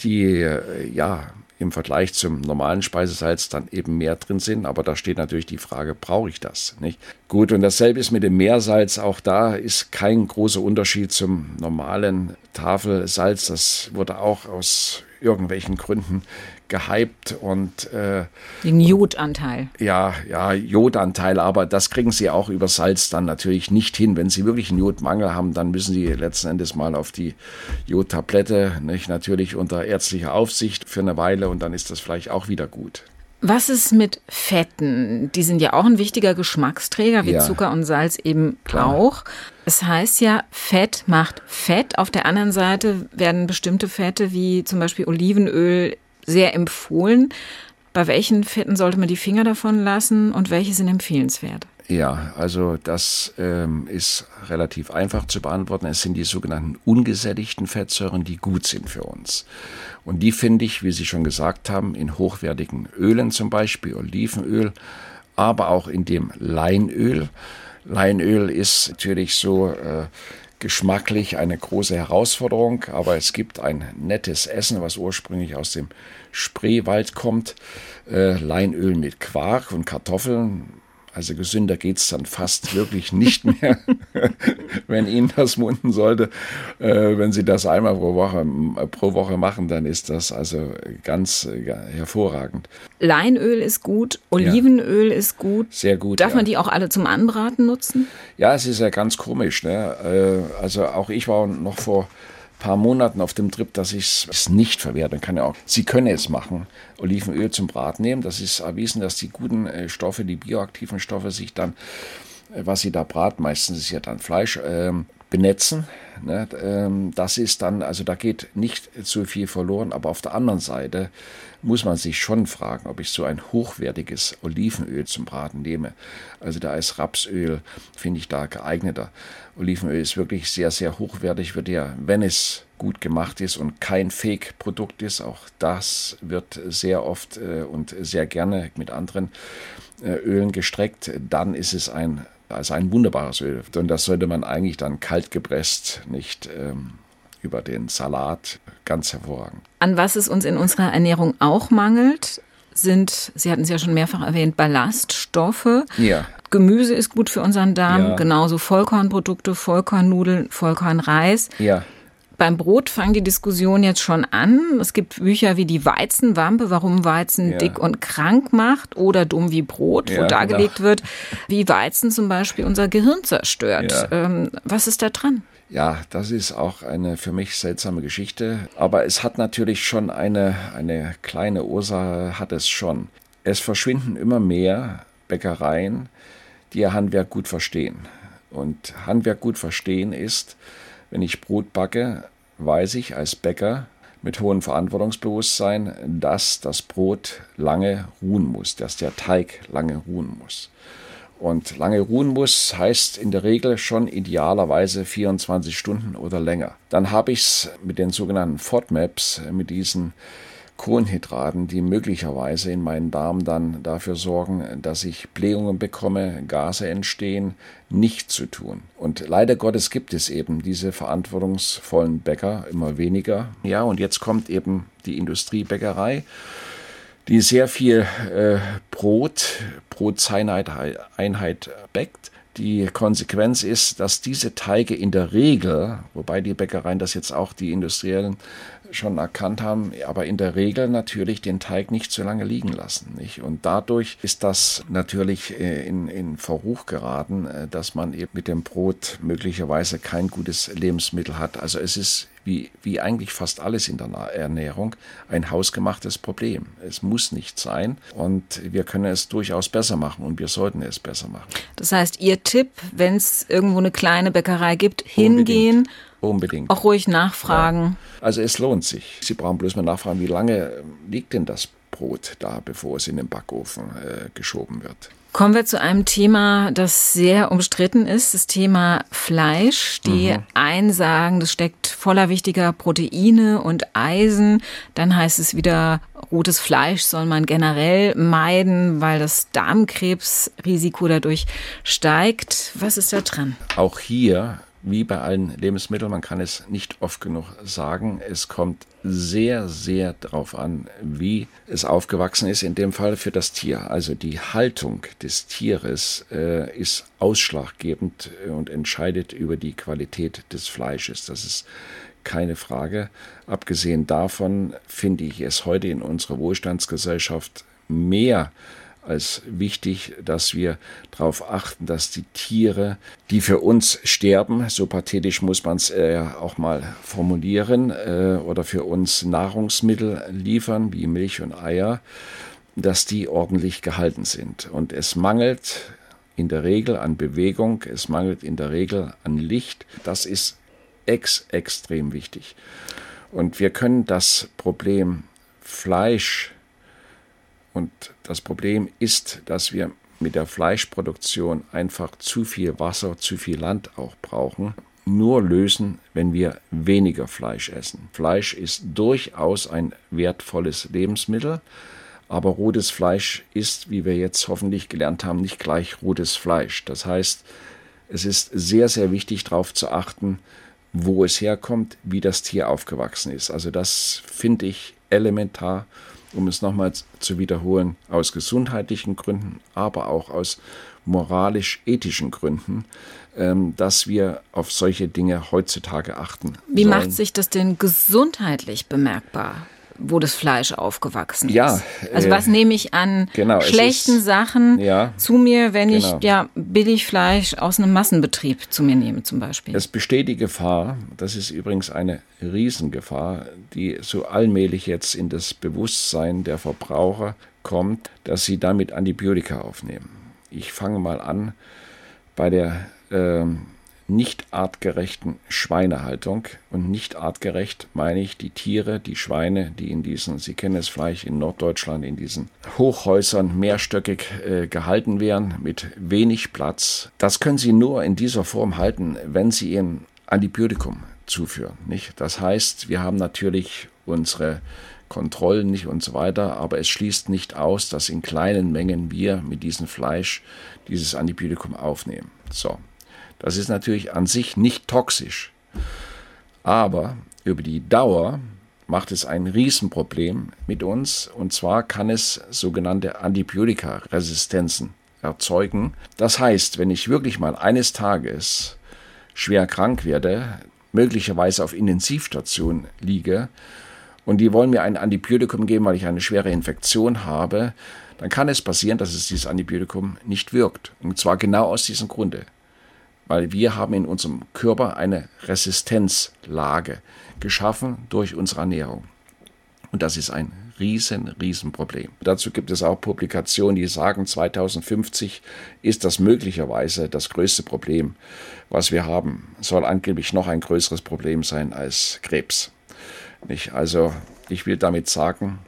die äh, ja im Vergleich zum normalen Speisesalz dann eben mehr drin sind. Aber da steht natürlich die Frage, brauche ich das? Nicht? Gut, und dasselbe ist mit dem Meersalz. Auch da ist kein großer Unterschied zum normalen Tafelsalz. Das wurde auch aus irgendwelchen Gründen gehypt und äh, den Jodanteil. Ja, ja, Jodanteil, aber das kriegen sie auch über Salz dann natürlich nicht hin. Wenn sie wirklich einen Jodmangel haben, dann müssen sie letzten Endes mal auf die Jodtablette, nicht natürlich unter ärztlicher Aufsicht für eine Weile und dann ist das vielleicht auch wieder gut. Was ist mit Fetten? Die sind ja auch ein wichtiger Geschmacksträger, wie ja, Zucker und Salz eben klar. auch. Es heißt ja, Fett macht Fett. Auf der anderen Seite werden bestimmte Fette wie zum Beispiel Olivenöl sehr empfohlen. Bei welchen Fetten sollte man die Finger davon lassen und welche sind empfehlenswert? Ja, also das ähm, ist relativ einfach zu beantworten. Es sind die sogenannten ungesättigten Fettsäuren, die gut sind für uns. Und die finde ich, wie Sie schon gesagt haben, in hochwertigen Ölen zum Beispiel, Olivenöl, aber auch in dem Leinöl. Leinöl ist natürlich so äh, geschmacklich eine große Herausforderung, aber es gibt ein nettes Essen, was ursprünglich aus dem Spreewald kommt. Äh, Leinöl mit Quark und Kartoffeln also gesünder geht es dann fast wirklich nicht mehr, *laughs* wenn Ihnen das munden sollte. Äh, wenn Sie das einmal pro Woche, pro Woche machen, dann ist das also ganz äh, hervorragend. Leinöl ist gut, Olivenöl ja. ist gut. Sehr gut. Darf ja. man die auch alle zum Anbraten nutzen? Ja, es ist ja ganz komisch. Ne? Äh, also auch ich war noch vor paar Monaten auf dem Trip, dass ich es nicht verwerte. Kann auch, Sie können es machen, Olivenöl zum Braten nehmen. Das ist erwiesen, dass die guten äh, Stoffe, die bioaktiven Stoffe sich dann, äh, was Sie da braten, meistens ist ja dann Fleisch, ähm, benetzen. Ne? Ähm, das ist dann, also da geht nicht so viel verloren, aber auf der anderen Seite muss man sich schon fragen, ob ich so ein hochwertiges Olivenöl zum Braten nehme. Also da ist Rapsöl, finde ich da geeigneter. Olivenöl ist wirklich sehr, sehr hochwertig, wird ja, wenn es gut gemacht ist und kein Fake-Produkt ist, auch das wird sehr oft äh, und sehr gerne mit anderen äh, Ölen gestreckt, dann ist es ein, also ein wunderbares Öl. Und das sollte man eigentlich dann kalt gepresst, nicht ähm, über den Salat ganz hervorragend. An was es uns in unserer Ernährung auch mangelt, sind, Sie hatten es ja schon mehrfach erwähnt, Ballaststoffe. Ja. Gemüse ist gut für unseren Darm, ja. genauso Vollkornprodukte, Vollkornnudeln, Vollkornreis. Ja. Beim Brot fangen die Diskussionen jetzt schon an. Es gibt Bücher wie die Weizenwampe, warum Weizen ja. dick und krank macht oder dumm wie Brot, wo ja, dargelegt genau. wird, wie Weizen zum Beispiel unser Gehirn zerstört. Ja. Ähm, was ist da dran? Ja, das ist auch eine für mich seltsame Geschichte. Aber es hat natürlich schon eine, eine kleine Ursache, hat es schon. Es verschwinden immer mehr Bäckereien, die ihr Handwerk gut verstehen. Und Handwerk gut verstehen ist, wenn ich Brot backe, weiß ich als Bäcker mit hohem Verantwortungsbewusstsein, dass das Brot lange ruhen muss, dass der Teig lange ruhen muss. Und lange ruhen muss, heißt in der Regel schon idealerweise 24 Stunden oder länger. Dann habe ich es mit den sogenannten FODMAPs, mit diesen Kohlenhydraten, die möglicherweise in meinen Darm dann dafür sorgen, dass ich Blähungen bekomme, Gase entstehen, nicht zu tun. Und leider Gottes gibt es eben diese verantwortungsvollen Bäcker immer weniger. Ja, und jetzt kommt eben die Industriebäckerei, die sehr viel äh, Brot, Broteinheit bäckt. Die Konsequenz ist, dass diese Teige in der Regel, wobei die Bäckereien das jetzt auch die industriellen schon erkannt haben, aber in der Regel natürlich den Teig nicht zu lange liegen lassen. Nicht? Und dadurch ist das natürlich äh, in, in Verruch geraten, äh, dass man eben mit dem Brot möglicherweise kein gutes Lebensmittel hat. Also es ist wie, wie eigentlich fast alles in der Ernährung ein hausgemachtes Problem. Es muss nicht sein und wir können es durchaus besser machen und wir sollten es besser machen. Das heißt, Ihr Tipp, wenn es irgendwo eine kleine Bäckerei gibt, hingehen. Unbedingt Unbedingt. Auch ruhig nachfragen. Ja. Also es lohnt sich. Sie brauchen bloß mal nachfragen, wie lange liegt denn das Brot da, bevor es in den Backofen äh, geschoben wird. Kommen wir zu einem Thema, das sehr umstritten ist, das Thema Fleisch. Die mhm. einen sagen, das steckt voller wichtiger Proteine und Eisen. Dann heißt es wieder, rotes Fleisch soll man generell meiden, weil das Darmkrebsrisiko dadurch steigt. Was ist da dran? Auch hier wie bei allen Lebensmitteln, man kann es nicht oft genug sagen, es kommt sehr, sehr darauf an, wie es aufgewachsen ist, in dem Fall für das Tier. Also die Haltung des Tieres äh, ist ausschlaggebend und entscheidet über die Qualität des Fleisches. Das ist keine Frage. Abgesehen davon finde ich es heute in unserer Wohlstandsgesellschaft mehr als wichtig, dass wir darauf achten, dass die Tiere, die für uns sterben, so pathetisch muss man es äh, auch mal formulieren, äh, oder für uns Nahrungsmittel liefern, wie Milch und Eier, dass die ordentlich gehalten sind. Und es mangelt in der Regel an Bewegung, es mangelt in der Regel an Licht. Das ist ex extrem wichtig. Und wir können das Problem Fleisch und das Problem ist, dass wir mit der Fleischproduktion einfach zu viel Wasser, zu viel Land auch brauchen. Nur lösen, wenn wir weniger Fleisch essen. Fleisch ist durchaus ein wertvolles Lebensmittel, aber rotes Fleisch ist, wie wir jetzt hoffentlich gelernt haben, nicht gleich rotes Fleisch. Das heißt, es ist sehr, sehr wichtig darauf zu achten, wo es herkommt, wie das Tier aufgewachsen ist. Also das finde ich elementar um es nochmal zu wiederholen, aus gesundheitlichen Gründen, aber auch aus moralisch-ethischen Gründen, ähm, dass wir auf solche Dinge heutzutage achten. Wie sollen. macht sich das denn gesundheitlich bemerkbar? Wo das Fleisch aufgewachsen ist. Ja. Also was äh, nehme ich an genau, schlechten ist, Sachen ja, zu mir, wenn genau. ich ja Billigfleisch aus einem Massenbetrieb zu mir nehme zum Beispiel? Es besteht die Gefahr, das ist übrigens eine Riesengefahr, die so allmählich jetzt in das Bewusstsein der Verbraucher kommt, dass sie damit Antibiotika aufnehmen. Ich fange mal an bei der ähm, nicht artgerechten Schweinehaltung. Und nicht artgerecht meine ich die Tiere, die Schweine, die in diesen, Sie kennen es vielleicht in Norddeutschland, in diesen Hochhäusern mehrstöckig äh, gehalten werden, mit wenig Platz. Das können Sie nur in dieser Form halten, wenn Sie ihnen Antibiotikum zuführen. Nicht? Das heißt, wir haben natürlich unsere Kontrollen nicht und so weiter, aber es schließt nicht aus, dass in kleinen Mengen wir mit diesem Fleisch dieses Antibiotikum aufnehmen. So, das ist natürlich an sich nicht toxisch. Aber über die Dauer macht es ein Riesenproblem mit uns. Und zwar kann es sogenannte Antibiotikaresistenzen erzeugen. Das heißt, wenn ich wirklich mal eines Tages schwer krank werde, möglicherweise auf Intensivstation liege und die wollen mir ein Antibiotikum geben, weil ich eine schwere Infektion habe, dann kann es passieren, dass es dieses Antibiotikum nicht wirkt. Und zwar genau aus diesem Grunde. Weil wir haben in unserem Körper eine Resistenzlage geschaffen durch unsere Ernährung. Und das ist ein riesen, riesen Problem. Dazu gibt es auch Publikationen, die sagen, 2050 ist das möglicherweise das größte Problem, was wir haben. Soll angeblich noch ein größeres Problem sein als Krebs. Nicht? Also ich will damit sagen,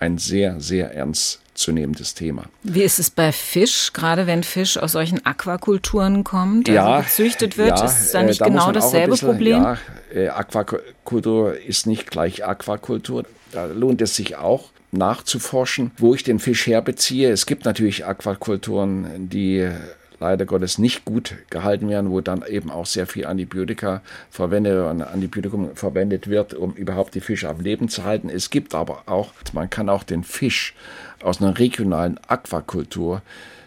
ein sehr, sehr ernst zunehmendes Thema. Wie ist es bei Fisch, gerade wenn Fisch aus solchen Aquakulturen kommt, also ja, gezüchtet wird, ja, ist es dann nicht äh, da genau dasselbe bisschen, Problem? Ja, äh, Aquakultur ist nicht gleich Aquakultur. Da lohnt es sich auch nachzuforschen, wo ich den Fisch herbeziehe. Es gibt natürlich Aquakulturen, die leider Gottes nicht gut gehalten werden, wo dann eben auch sehr viel Antibiotika verwendet und Antibiotikum verwendet wird, um überhaupt die Fische am Leben zu halten. Es gibt aber auch, man kann auch den Fisch aus einer regionalen Aquakultur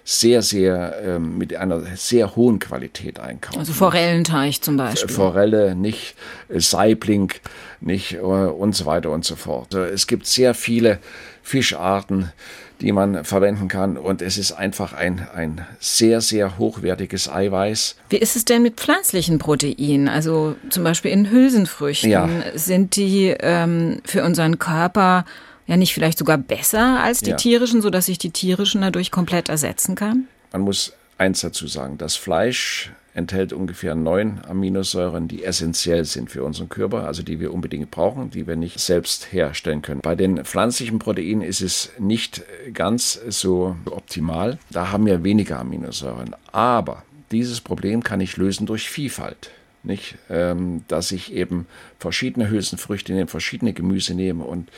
sehr, sehr ähm, mit einer sehr hohen Qualität einkaufen. Also Forellenteich zum Beispiel. Forelle, nicht äh, Saibling, nicht äh, und so weiter und so fort. Also es gibt sehr viele Fischarten, die man verwenden kann und es ist einfach ein, ein sehr, sehr hochwertiges Eiweiß. Wie ist es denn mit pflanzlichen Proteinen? Also zum Beispiel in Hülsenfrüchten. Ja. Sind die ähm, für unseren Körper ja nicht vielleicht sogar besser als die ja. tierischen, sodass sich die tierischen dadurch komplett ersetzen kann? Man muss eins dazu sagen, das Fleisch enthält ungefähr neun Aminosäuren, die essentiell sind für unseren Körper, also die wir unbedingt brauchen, die wir nicht selbst herstellen können. Bei den pflanzlichen Proteinen ist es nicht ganz so optimal. Da haben wir weniger Aminosäuren. Aber dieses Problem kann ich lösen durch Vielfalt. Nicht? Ähm, dass ich eben verschiedene Hülsenfrüchte nehme, verschiedene Gemüse nehme und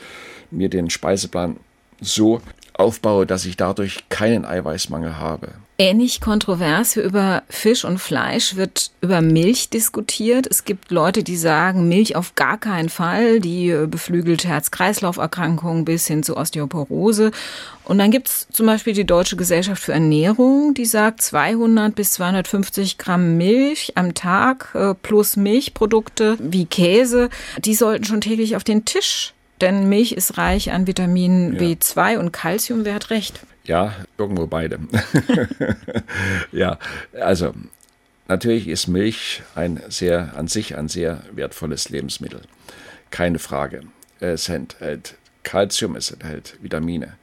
mir den Speiseplan so aufbaue, dass ich dadurch keinen Eiweißmangel habe. Ähnlich kontrovers wie über Fisch und Fleisch wird über Milch diskutiert. Es gibt Leute, die sagen, Milch auf gar keinen Fall, die beflügelt Herz-Kreislauf-Erkrankungen bis hin zu Osteoporose. Und dann gibt es zum Beispiel die Deutsche Gesellschaft für Ernährung, die sagt 200 bis 250 Gramm Milch am Tag äh, plus Milchprodukte wie Käse, die sollten schon täglich auf den Tisch denn Milch ist reich an Vitamin ja. B2 und Calcium. Wer hat recht? Ja, irgendwo beide. *laughs* ja, also natürlich ist Milch ein sehr an sich ein sehr wertvolles Lebensmittel. Keine Frage. Es enthält Calcium, es enthält Vitamine.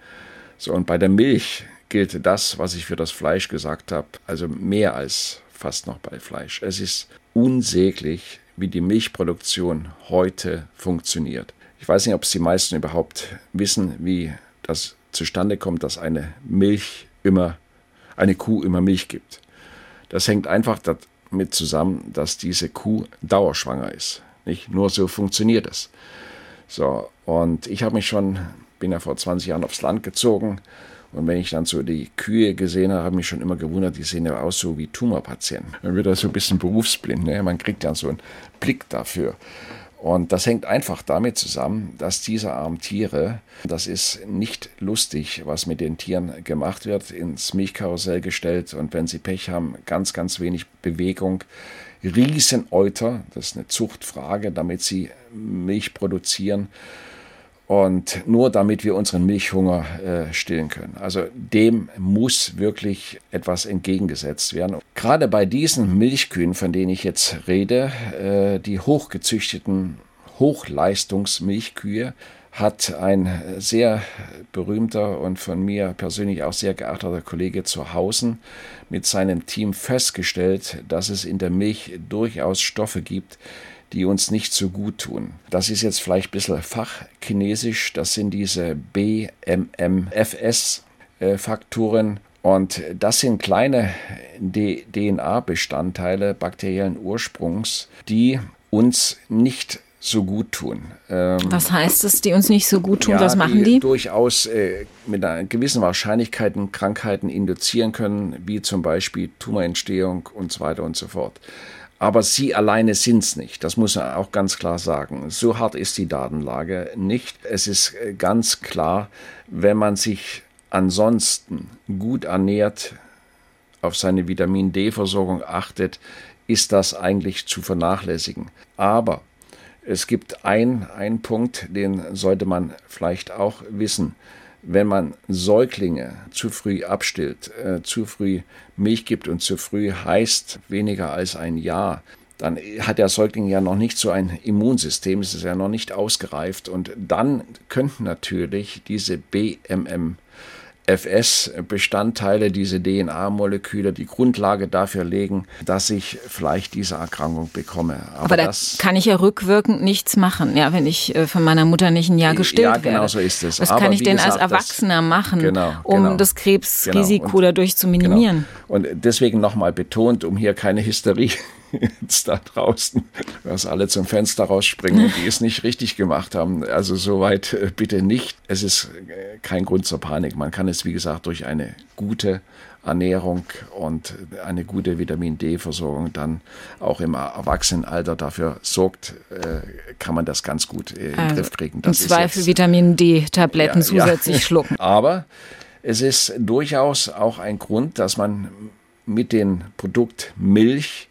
So, und bei der Milch gilt das, was ich für das Fleisch gesagt habe, also mehr als fast noch bei Fleisch. Es ist unsäglich, wie die Milchproduktion heute funktioniert. Ich weiß nicht, ob es die meisten überhaupt wissen, wie das zustande kommt, dass eine Milch immer, eine Kuh immer Milch gibt. Das hängt einfach damit zusammen, dass diese Kuh dauerschwanger ist. Nicht nur so funktioniert es. So, und ich habe mich schon, bin ja vor 20 Jahren aufs Land gezogen und wenn ich dann so die Kühe gesehen habe, habe ich mich schon immer gewundert, die sehen ja aus so wie Tumorpatienten. Man wird da so ein bisschen berufsblind, ne? man kriegt ja so einen Blick dafür. Und das hängt einfach damit zusammen, dass diese armen Tiere, das ist nicht lustig, was mit den Tieren gemacht wird, ins Milchkarussell gestellt und wenn sie Pech haben, ganz, ganz wenig Bewegung. Rieseneuter, das ist eine Zuchtfrage, damit sie Milch produzieren und nur damit wir unseren Milchhunger äh, stillen können. Also dem muss wirklich etwas entgegengesetzt werden. Gerade bei diesen Milchkühen, von denen ich jetzt rede, äh, die hochgezüchteten Hochleistungsmilchkühe, hat ein sehr berühmter und von mir persönlich auch sehr geachteter Kollege zu Hause mit seinem Team festgestellt, dass es in der Milch durchaus Stoffe gibt, die uns nicht so gut tun. Das ist jetzt vielleicht ein bisschen fachchinesisch. Das sind diese BMMFS-Faktoren. Und das sind kleine DNA-Bestandteile bakteriellen Ursprungs, die uns nicht so gut tun. Ähm, Was heißt es, die uns nicht so gut tun? Ja, Was machen die? die? Durchaus äh, mit einer gewissen Wahrscheinlichkeit Krankheiten induzieren können, wie zum Beispiel Tumorentstehung und so weiter und so fort. Aber sie alleine sind es nicht. Das muss man auch ganz klar sagen. So hart ist die Datenlage nicht. Es ist äh, ganz klar, wenn man sich ansonsten gut ernährt, auf seine Vitamin D-Versorgung achtet, ist das eigentlich zu vernachlässigen. Aber es gibt einen Punkt, den sollte man vielleicht auch wissen. Wenn man Säuglinge zu früh abstillt, äh, zu früh Milch gibt und zu früh heißt weniger als ein Jahr, dann hat der Säugling ja noch nicht so ein Immunsystem, es ist ja noch nicht ausgereift. Und dann könnten natürlich diese BMM FS-Bestandteile, diese DNA-Moleküle, die Grundlage dafür legen, dass ich vielleicht diese Erkrankung bekomme. Aber, Aber da kann ich ja rückwirkend nichts machen, ja, wenn ich äh, von meiner Mutter nicht ein Jahr gestillt ja, werde. Ja, genau so ist es. Was Aber kann ich denn gesagt, als Erwachsener machen, genau, um genau, das Krebsrisiko genau. dadurch zu minimieren? Genau. Und deswegen nochmal betont, um hier keine Hysterie *laughs* jetzt da draußen, dass alle zum Fenster rausspringen, die es nicht richtig gemacht haben. Also soweit äh, bitte nicht. Es ist äh, kein Grund zur Panik. Man kann es, wie gesagt, durch eine gute Ernährung und eine gute Vitamin D-Versorgung dann auch im Erwachsenenalter dafür sorgt, äh, kann man das ganz gut in den also Griff kriegen. Das Im Zweifel jetzt, Vitamin D-Tabletten ja, zusätzlich ja. *laughs* schlucken. Aber es ist durchaus auch ein Grund, dass man mit dem Produkt Milch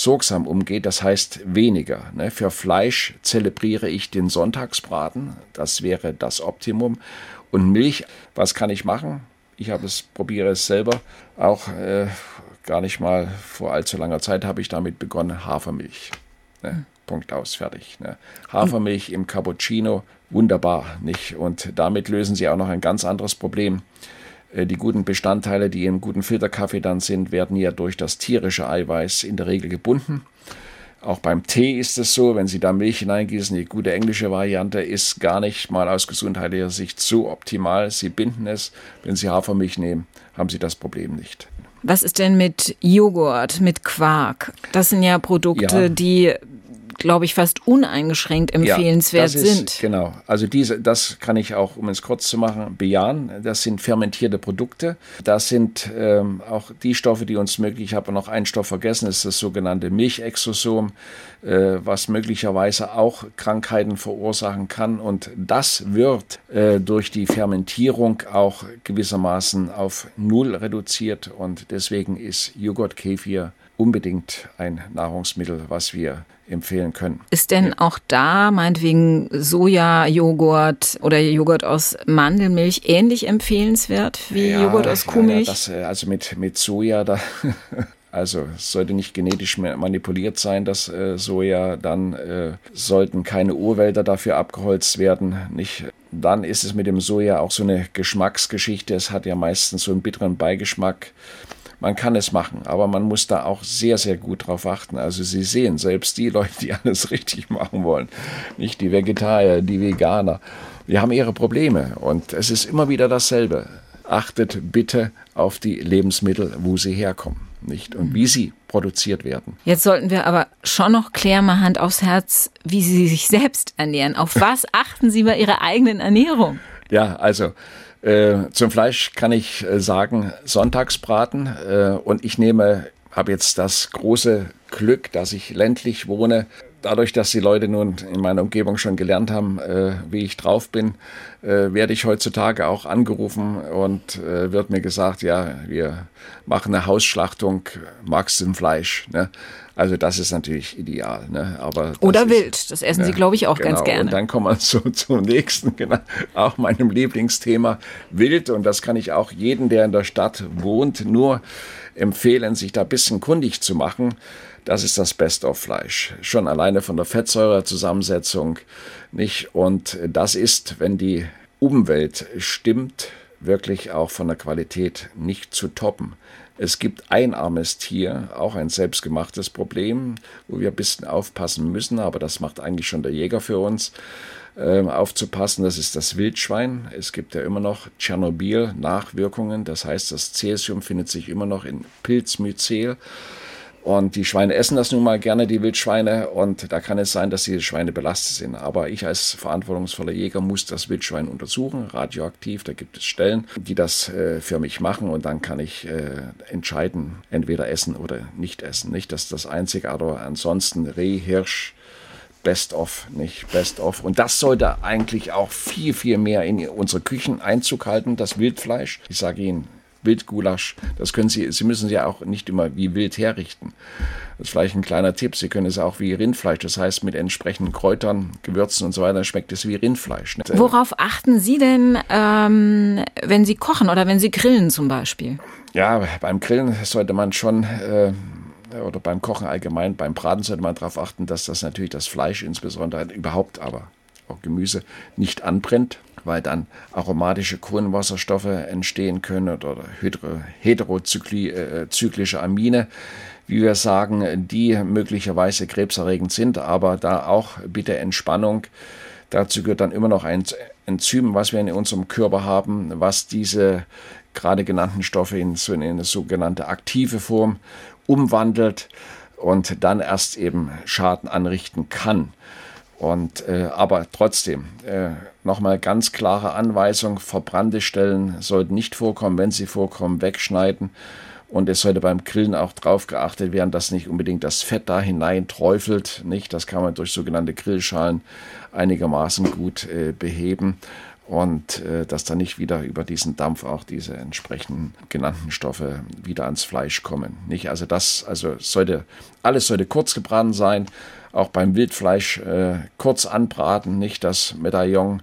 sorgsam umgeht, das heißt weniger. Ne? Für Fleisch zelebriere ich den Sonntagsbraten, das wäre das Optimum. Und Milch, was kann ich machen? Ich habe es, probiere es selber. Auch äh, gar nicht mal vor allzu langer Zeit habe ich damit begonnen, Hafermilch. Ne? Punkt aus, fertig. Ne? Hafermilch im Cappuccino, wunderbar, nicht? Und damit lösen sie auch noch ein ganz anderes Problem. Äh, die guten Bestandteile, die im guten Filterkaffee dann sind, werden ja durch das tierische Eiweiß in der Regel gebunden. Auch beim Tee ist es so, wenn Sie da Milch hineingießen, die gute englische Variante ist gar nicht mal aus gesundheitlicher Sicht so optimal. Sie binden es. Wenn Sie Hafermilch nehmen, haben Sie das Problem nicht. Was ist denn mit Joghurt, mit Quark? Das sind ja Produkte, ja. die glaube ich, fast uneingeschränkt empfehlenswert ja, ist, sind. Genau. Also diese, das kann ich auch, um es kurz zu machen, bejahen. Das sind fermentierte Produkte. Das sind ähm, auch die Stoffe, die uns möglich, ich habe noch einen Stoff vergessen, das ist das sogenannte Milchexosom, äh, was möglicherweise auch Krankheiten verursachen kann. Und das wird äh, durch die Fermentierung auch gewissermaßen auf Null reduziert. Und deswegen ist Joghurt, Kefir unbedingt ein Nahrungsmittel, was wir empfehlen können. Ist denn auch da meinetwegen Soja-Joghurt oder Joghurt aus Mandelmilch ähnlich empfehlenswert wie ja, Joghurt aus Kuhmilch? Ja, das, äh, also mit, mit Soja, da *laughs* Also es sollte nicht genetisch manipuliert sein, das äh, Soja. Dann äh, sollten keine Urwälder dafür abgeholzt werden. Nicht. Dann ist es mit dem Soja auch so eine Geschmacksgeschichte. Es hat ja meistens so einen bitteren Beigeschmack. Man kann es machen, aber man muss da auch sehr, sehr gut drauf achten. Also Sie sehen, selbst die Leute, die alles richtig machen wollen, nicht die Vegetarier, die Veganer, die haben ihre Probleme. Und es ist immer wieder dasselbe. Achtet bitte auf die Lebensmittel, wo sie herkommen, nicht? Und wie sie produziert werden. Jetzt sollten wir aber schon noch klären, mal Hand aufs Herz, wie Sie sich selbst ernähren. Auf was achten Sie bei Ihrer eigenen Ernährung? Ja, also äh, zum Fleisch kann ich äh, sagen, Sonntagsbraten. Äh, und ich nehme, habe jetzt das große Glück, dass ich ländlich wohne. Dadurch, dass die Leute nun in meiner Umgebung schon gelernt haben, äh, wie ich drauf bin, äh, werde ich heutzutage auch angerufen und äh, wird mir gesagt, ja, wir machen eine Hausschlachtung, magst du ein Fleisch? Ne? Also das ist natürlich ideal. Ne? Aber Oder ist, wild, das essen ja, Sie, glaube ich, auch genau. ganz gerne. Und dann kommen wir zu, *laughs* zum nächsten, genau, auch meinem Lieblingsthema, wild. Und das kann ich auch jedem, der in der Stadt wohnt, nur empfehlen, sich da ein bisschen kundig zu machen. Das ist das Best-of-Fleisch. Schon alleine von der Fettsäurezusammensetzung nicht. Und das ist, wenn die Umwelt stimmt, wirklich auch von der Qualität nicht zu toppen. Es gibt ein armes Tier, auch ein selbstgemachtes Problem, wo wir ein bisschen aufpassen müssen, aber das macht eigentlich schon der Jäger für uns, äh, aufzupassen. Das ist das Wildschwein. Es gibt ja immer noch Tschernobyl-Nachwirkungen, das heißt, das Cäsium findet sich immer noch in Pilzmyzel. Und die Schweine essen das nun mal gerne, die Wildschweine. Und da kann es sein, dass diese Schweine belastet sind. Aber ich als verantwortungsvoller Jäger muss das Wildschwein untersuchen, radioaktiv. Da gibt es Stellen, die das äh, für mich machen. Und dann kann ich äh, entscheiden, entweder essen oder nicht essen. Nicht, dass das einzige, aber ansonsten Reh, Hirsch, Best of, nicht Best of. Und das sollte eigentlich auch viel, viel mehr in unsere Küchen Einzug halten, das Wildfleisch. Ich sage Ihnen, Wildgulasch, das können Sie, Sie müssen es ja auch nicht immer wie wild herrichten. Das ist vielleicht ein kleiner Tipp. Sie können es auch wie Rindfleisch, das heißt mit entsprechenden Kräutern, Gewürzen und so weiter, schmeckt es wie Rindfleisch. Worauf achten Sie denn, ähm, wenn Sie kochen oder wenn Sie grillen zum Beispiel? Ja, beim Grillen sollte man schon äh, oder beim Kochen allgemein, beim Braten sollte man darauf achten, dass das natürlich das Fleisch insbesondere überhaupt aber auch Gemüse nicht anbrennt, weil dann aromatische Kohlenwasserstoffe entstehen können oder heterozyklische äh, Amine, wie wir sagen, die möglicherweise krebserregend sind, aber da auch bitte Entspannung. Dazu gehört dann immer noch ein Enzym, was wir in unserem Körper haben, was diese gerade genannten Stoffe in eine sogenannte aktive Form umwandelt und dann erst eben Schaden anrichten kann. Und äh, aber trotzdem, äh, nochmal ganz klare Anweisung, verbrannte Stellen sollten nicht vorkommen, wenn sie vorkommen, wegschneiden. Und es sollte beim Grillen auch darauf geachtet werden, dass nicht unbedingt das Fett da hinein träufelt. Nicht? Das kann man durch sogenannte Grillschalen einigermaßen gut äh, beheben und äh, dass dann nicht wieder über diesen Dampf auch diese entsprechenden genannten Stoffe wieder ans Fleisch kommen. Nicht? Also das, also sollte, alles sollte kurz gebrannt sein, auch beim Wildfleisch äh, kurz anbraten, nicht das Medaillon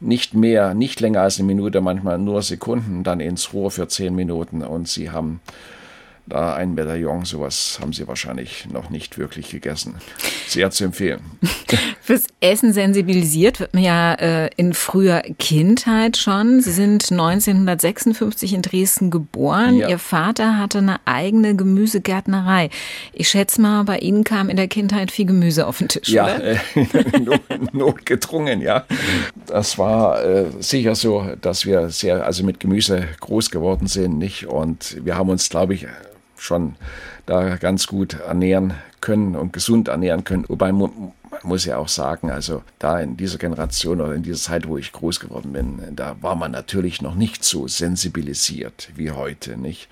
nicht mehr, nicht länger als eine Minute, manchmal nur Sekunden, dann ins Rohr für zehn Minuten. Und Sie haben da ein Medaillon, sowas haben Sie wahrscheinlich noch nicht wirklich gegessen. Sehr zu empfehlen. *laughs* Fürs Essen sensibilisiert wird man ja äh, in früher Kindheit schon. Sie sind 1956 in Dresden geboren. Ja. Ihr Vater hatte eine eigene Gemüsegärtnerei. Ich schätze mal, bei Ihnen kam in der Kindheit viel Gemüse auf den Tisch, ja, oder? Äh, *laughs* notgedrungen, ja. Das war äh, sicher so, dass wir sehr, also mit Gemüse groß geworden sind, nicht? Und wir haben uns, glaube ich, schon da ganz gut ernähren können und gesund ernähren können. Wobei muss ja auch sagen, also da in dieser Generation oder in dieser Zeit, wo ich groß geworden bin, da war man natürlich noch nicht so sensibilisiert wie heute, nicht?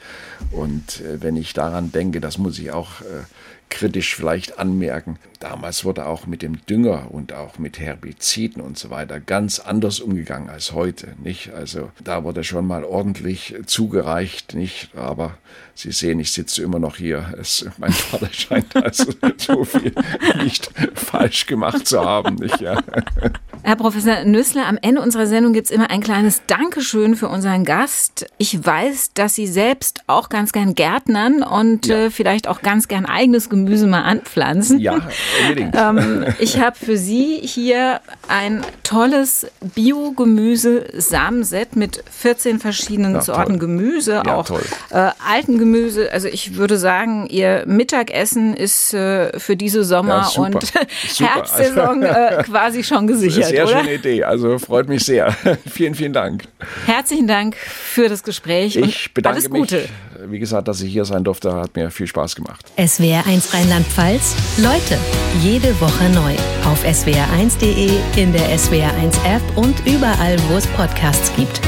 Und äh, wenn ich daran denke, das muss ich auch äh, kritisch vielleicht anmerken. Damals wurde auch mit dem Dünger und auch mit Herbiziden und so weiter ganz anders umgegangen als heute, nicht? Also da wurde schon mal ordentlich zugereicht, nicht? Aber Sie sehen, ich sitze immer noch hier. Es, mein Vater scheint also *laughs* so viel nicht falsch gemacht zu haben, nicht? Ja. *laughs* Herr Professor Nüssler, am Ende unserer Sendung gibt es immer ein kleines Dankeschön für unseren Gast. Ich weiß, dass Sie selbst auch ganz gern Gärtnern und ja. äh, vielleicht auch ganz gern eigenes Gemüse mal anpflanzen. Ja, unbedingt. ähm, ich habe für Sie hier ein tolles Bio-Gemüse-Samenset mit 14 verschiedenen ja, Sorten Gemüse, ja, auch äh, alten Gemüse. Also ich würde sagen, Ihr Mittagessen ist äh, für diese Sommer- und *laughs* Herbstsaison *laughs* äh, quasi schon gesichert. Sehr oder? schöne Idee. Also freut mich sehr. *laughs* vielen, vielen Dank. Herzlichen Dank für das Gespräch. Ich bedanke alles Gute. mich. Wie gesagt, dass ich hier sein durfte, hat mir viel Spaß gemacht. SWR 1 Rheinland-Pfalz. Leute, jede Woche neu. Auf swr1.de, in der SWR1 App und überall, wo es Podcasts gibt.